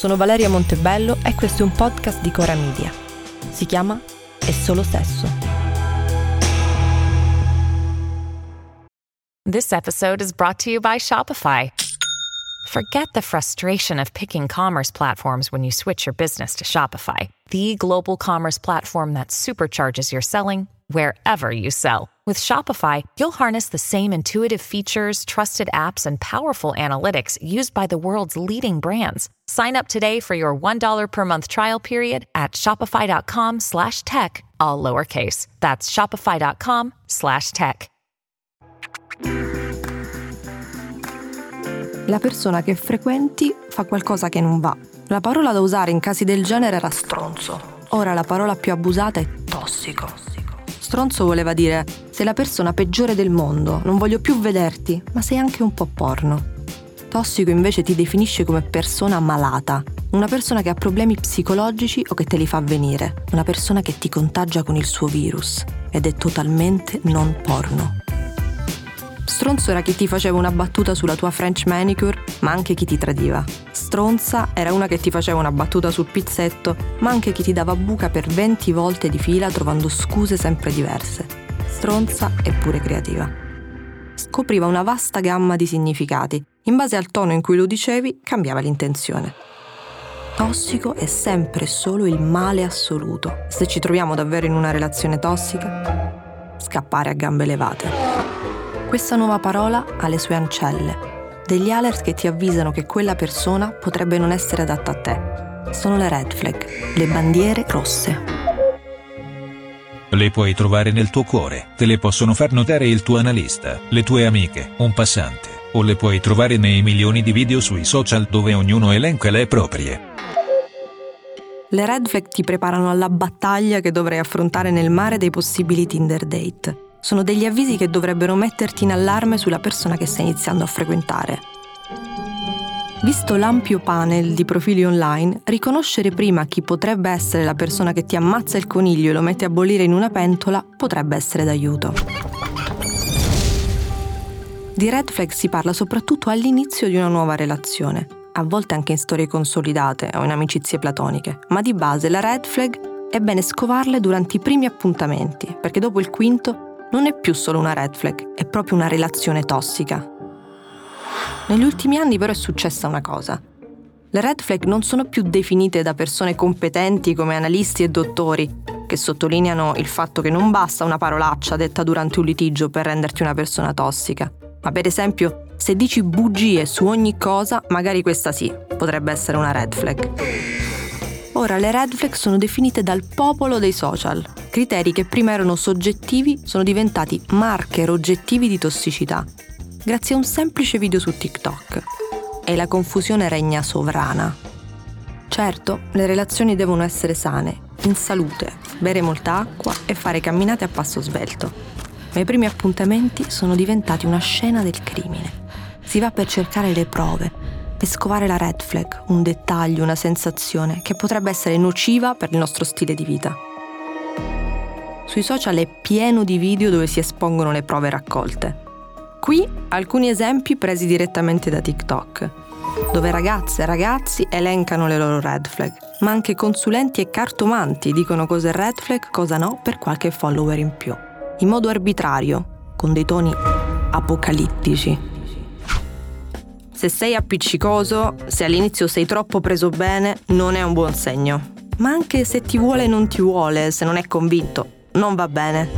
Sono Valeria Montebello e questo è un podcast di Cora Media. Si chiama È solo sesso. This episode is brought to you by Shopify. Forget the frustration of picking commerce platforms when you switch your business to Shopify, the global commerce platform that supercharges your selling wherever you sell. With Shopify, you'll harness the same intuitive features, trusted apps, and powerful analytics used by the world's leading brands. Sign up today for your $1 per month trial period at shopify.com slash tech, all lowercase. That's shopify.com slash tech. La persona che frequenti fa qualcosa che non va. La parola da usare in casi del genere era stronzo. Ora la parola più abusata è tossico. Stronzo voleva dire sei la persona peggiore del mondo, non voglio più vederti, ma sei anche un po' porno. Tossico invece ti definisce come persona malata, una persona che ha problemi psicologici o che te li fa venire, una persona che ti contagia con il suo virus ed è totalmente non porno. Stronzo era chi ti faceva una battuta sulla tua French manicure, ma anche chi ti tradiva. Stronza era una che ti faceva una battuta sul pizzetto, ma anche chi ti dava buca per 20 volte di fila trovando scuse sempre diverse. Stronza e pure creativa. Scopriva una vasta gamma di significati. In base al tono in cui lo dicevi, cambiava l'intenzione. Tossico è sempre solo il male assoluto. Se ci troviamo davvero in una relazione tossica, scappare a gambe levate. Questa nuova parola ha le sue ancelle, degli alert che ti avvisano che quella persona potrebbe non essere adatta a te. Sono le red flag, le bandiere rosse. Le puoi trovare nel tuo cuore, te le possono far notare il tuo analista, le tue amiche, un passante, o le puoi trovare nei milioni di video sui social dove ognuno elenca le proprie. Le red flag ti preparano alla battaglia che dovrai affrontare nel mare dei possibili Tinder date sono degli avvisi che dovrebbero metterti in allarme sulla persona che stai iniziando a frequentare. Visto l'ampio panel di profili online, riconoscere prima chi potrebbe essere la persona che ti ammazza il coniglio e lo mette a bollire in una pentola potrebbe essere d'aiuto. Di red flag si parla soprattutto all'inizio di una nuova relazione, a volte anche in storie consolidate o in amicizie platoniche, ma di base la red flag è bene scovarle durante i primi appuntamenti, perché dopo il quinto non è più solo una red flag, è proprio una relazione tossica. Negli ultimi anni però è successa una cosa. Le red flag non sono più definite da persone competenti come analisti e dottori, che sottolineano il fatto che non basta una parolaccia detta durante un litigio per renderti una persona tossica. Ma per esempio, se dici bugie su ogni cosa, magari questa sì, potrebbe essere una red flag. Ora le red flag sono definite dal popolo dei social, Criteri che prima erano soggettivi sono diventati marker oggettivi di tossicità, grazie a un semplice video su TikTok. E la confusione regna sovrana. Certo, le relazioni devono essere sane, in salute, bere molta acqua e fare camminate a passo svelto. Ma i primi appuntamenti sono diventati una scena del crimine. Si va per cercare le prove, e scovare la red flag, un dettaglio, una sensazione che potrebbe essere nociva per il nostro stile di vita. Sui social è pieno di video dove si espongono le prove raccolte. Qui alcuni esempi presi direttamente da TikTok, dove ragazze e ragazzi elencano le loro red flag, ma anche consulenti e cartomanti dicono cosa è red flag, cosa no per qualche follower in più, in modo arbitrario, con dei toni apocalittici. Se sei appiccicoso, se all'inizio sei troppo preso bene, non è un buon segno. Ma anche se ti vuole non ti vuole, se non è convinto, non va bene.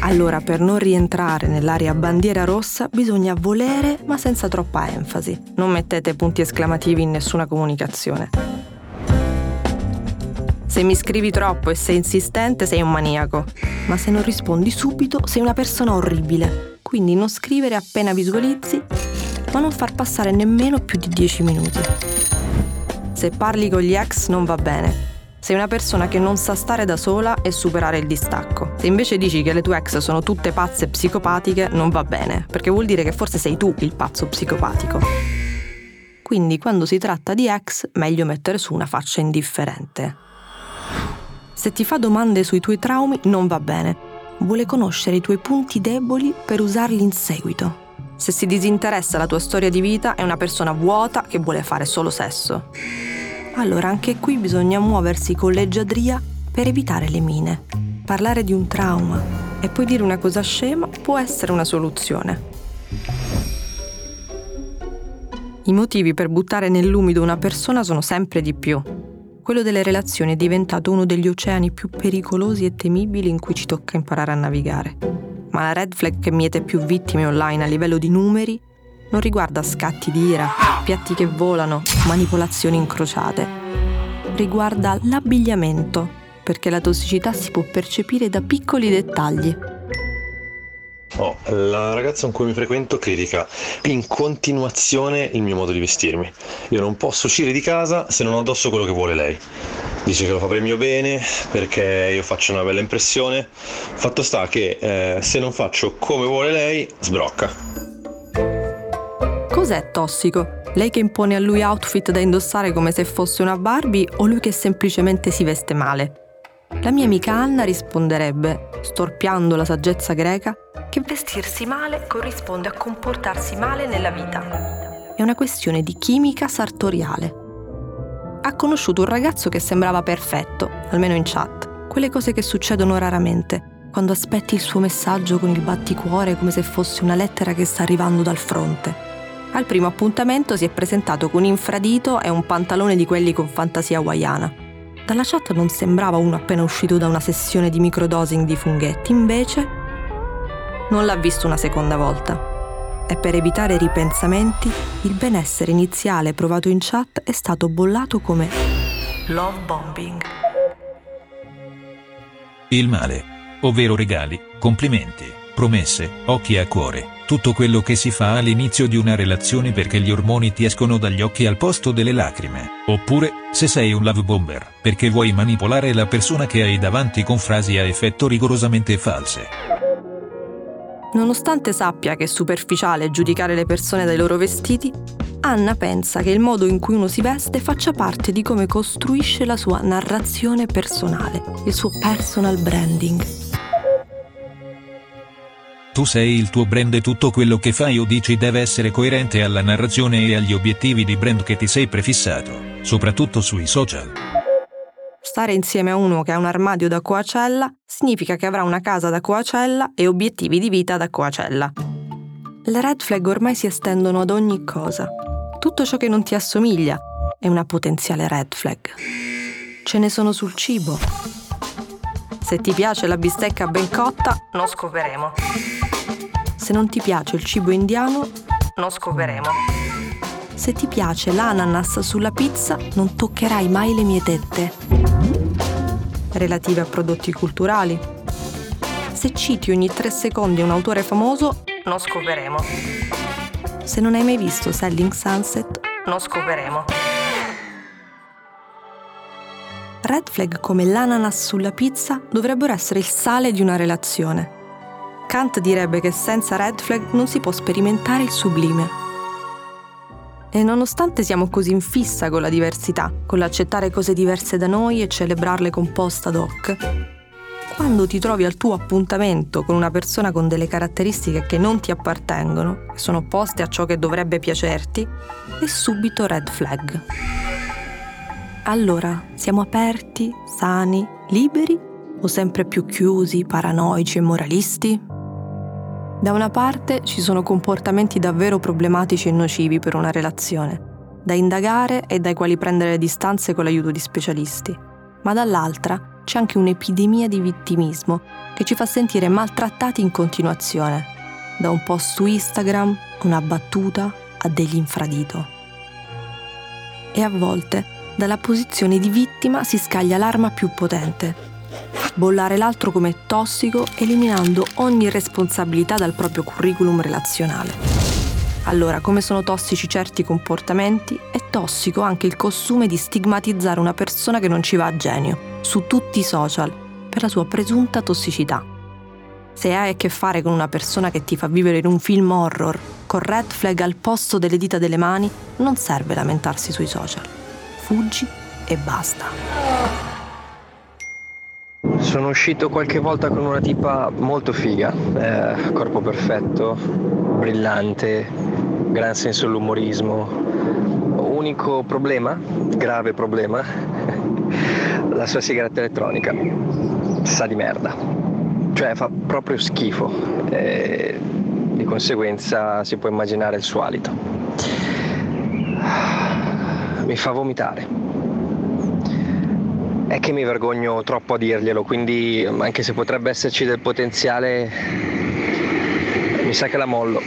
Allora, per non rientrare nell'area bandiera rossa, bisogna volere ma senza troppa enfasi. Non mettete punti esclamativi in nessuna comunicazione. Se mi scrivi troppo e sei insistente, sei un maniaco. Ma se non rispondi subito, sei una persona orribile. Quindi non scrivere appena visualizzi, ma non far passare nemmeno più di 10 minuti. Se parli con gli ex non va bene, Sei una persona che non sa stare da sola e superare il distacco. Se invece dici che le tue ex sono tutte pazze psicopatiche, non va bene, perché vuol dire che forse sei tu il pazzo psicopatico. Quindi quando si tratta di ex, meglio mettere su una faccia indifferente. Se ti fa domande sui tuoi traumi, non va bene. Vuole conoscere i tuoi punti deboli per usarli in seguito. Se si disinteressa la tua storia di vita, è una persona vuota che vuole fare solo sesso allora anche qui bisogna muoversi con leggiadria per evitare le mine. Parlare di un trauma e poi dire una cosa scema può essere una soluzione. I motivi per buttare nell'umido una persona sono sempre di più. Quello delle relazioni è diventato uno degli oceani più pericolosi e temibili in cui ci tocca imparare a navigare. Ma la red flag che miete più vittime online a livello di numeri non riguarda scatti di ira, piatti che volano, manipolazioni incrociate. Riguarda l'abbigliamento, perché la tossicità si può percepire da piccoli dettagli. Oh, la ragazza con cui mi frequento critica in continuazione il mio modo di vestirmi. Io non posso uscire di casa se non ho addosso quello che vuole lei. Dice che lo fa per il mio bene, perché io faccio una bella impressione. Fatto sta che eh, se non faccio come vuole lei, sbrocca. Cos'è tossico? Lei che impone a lui outfit da indossare come se fosse una Barbie o lui che semplicemente si veste male? La mia amica Anna risponderebbe, storpiando la saggezza greca, che vestirsi male corrisponde a comportarsi male nella vita. È una questione di chimica sartoriale. Ha conosciuto un ragazzo che sembrava perfetto, almeno in chat. Quelle cose che succedono raramente, quando aspetti il suo messaggio con il batticuore come se fosse una lettera che sta arrivando dal fronte. Al primo appuntamento si è presentato con infradito e un pantalone di quelli con fantasia hawaiana. Dalla chat non sembrava uno appena uscito da una sessione di microdosing di funghetti, invece non l'ha visto una seconda volta. E per evitare ripensamenti, il benessere iniziale provato in chat è stato bollato come love bombing. Il male, ovvero regali, complimenti, promesse, occhi a cuore tutto quello che si fa all'inizio di una relazione perché gli ormoni ti escono dagli occhi al posto delle lacrime, oppure, se sei un love bomber, perché vuoi manipolare la persona che hai davanti con frasi a effetto rigorosamente false. Nonostante sappia che è superficiale giudicare le persone dai loro vestiti, Anna pensa che il modo in cui uno si veste faccia parte di come costruisce la sua narrazione personale, il suo personal branding. Tu sei il tuo brand e tutto quello che fai o dici deve essere coerente alla narrazione e agli obiettivi di brand che ti sei prefissato, soprattutto sui social. Stare insieme a uno che ha un armadio da Coacella significa che avrà una casa da Coacella e obiettivi di vita da Coacella. Le red flag ormai si estendono ad ogni cosa. Tutto ciò che non ti assomiglia è una potenziale red flag. Ce ne sono sul cibo. Se ti piace la bistecca ben cotta, non scoperemo se non ti piace il cibo indiano, non scoperemo. Se ti piace l'ananas sulla pizza, non toccherai mai le mie tette. Relative a prodotti culturali. Se citi ogni tre secondi un autore famoso, non scoperemo. Se non hai mai visto Selling Sunset, non scoperemo. Red flag come l'ananas sulla pizza dovrebbero essere il sale di una relazione Kant direbbe che senza red flag non si può sperimentare il sublime. E nonostante siamo così in fissa con la diversità, con l'accettare cose diverse da noi e celebrarle con post ad hoc, quando ti trovi al tuo appuntamento con una persona con delle caratteristiche che non ti appartengono, che sono opposte a ciò che dovrebbe piacerti, è subito red flag. Allora, siamo aperti, sani, liberi o sempre più chiusi, paranoici e moralisti? Da una parte ci sono comportamenti davvero problematici e nocivi per una relazione, da indagare e dai quali prendere le distanze con l'aiuto di specialisti, ma dall'altra c'è anche un'epidemia di vittimismo che ci fa sentire maltrattati in continuazione, da un post su Instagram, una battuta, a degli infradito. E a volte, dalla posizione di vittima si scaglia l'arma più potente, bollare l'altro come tossico eliminando ogni responsabilità dal proprio curriculum relazionale. Allora, come sono tossici certi comportamenti, è tossico anche il costume di stigmatizzare una persona che non ci va a genio, su tutti i social, per la sua presunta tossicità. Se hai a che fare con una persona che ti fa vivere in un film horror, con red flag al posto delle dita delle mani, non serve lamentarsi sui social. Fuggi e basta. Sono uscito qualche volta con una tipa molto figa, eh, corpo perfetto, brillante, gran senso dell'umorismo. Unico problema, grave problema, la sua sigaretta elettronica. Sa di merda. Cioè fa proprio schifo. E di conseguenza si può immaginare il suo alito. Mi fa vomitare è che mi vergogno troppo a dirglielo, quindi anche se potrebbe esserci del potenziale, mi sa che la mollo.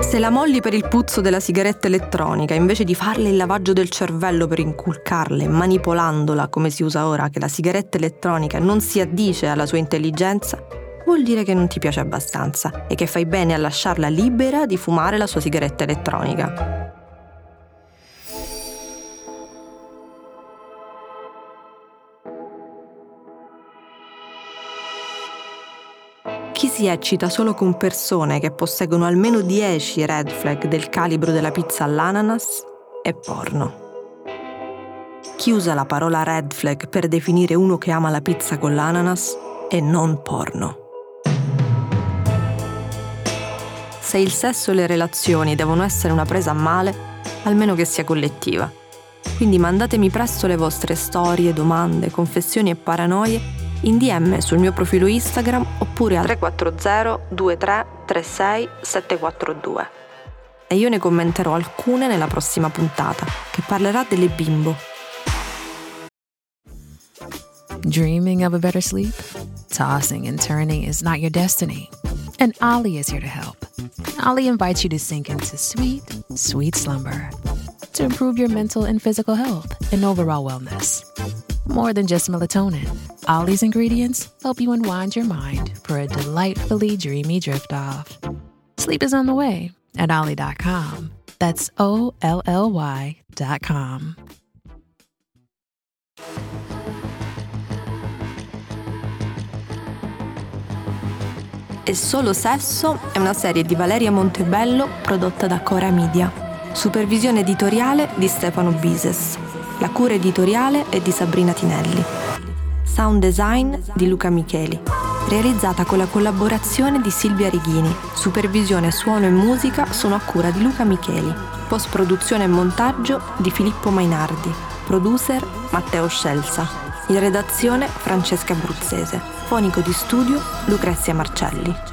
Se la molli per il puzzo della sigaretta elettronica, invece di farle il lavaggio del cervello per inculcarle, manipolandola come si usa ora, che la sigaretta elettronica non si addice alla sua intelligenza, vuol dire che non ti piace abbastanza e che fai bene a lasciarla libera di fumare la sua sigaretta elettronica. Chi si eccita solo con persone che posseggono almeno 10 red flag del calibro della pizza all'ananas è porno. Chi usa la parola red flag per definire uno che ama la pizza con l'ananas è non porno. Se il sesso e le relazioni devono essere una presa a male, almeno che sia collettiva. Quindi mandatemi presto le vostre storie, domande, confessioni e paranoie in DM sul mio profilo Instagram oppure al 340 23 36 742. E io ne commenterò alcune nella prossima puntata, che parlerà delle bimbo. Dreaming of a better sleep? Tossing and turning is not your destiny. And Ollie is here to help. Ollie invites you to sink into sweet, sweet slumber to improve your mental and physical health and overall wellness. More than just melatonin, Ollie's ingredients help you unwind your mind for a delightfully dreamy drift off. Sleep is on the way at Ollie.com. That's O L L Y.com. E Solo Sesso è una serie di Valeria Montebello prodotta da Cora Media. Supervisione editoriale di Stefano Bises. La cura editoriale è di Sabrina Tinelli. Sound design di Luca Micheli. Realizzata con la collaborazione di Silvia Righini. Supervisione suono e musica sono a cura di Luca Micheli. Post produzione e montaggio di Filippo Mainardi. Producer Matteo Scelsa. In redazione Francesca Abruzzese. Fonico di studio Lucrezia Marcelli.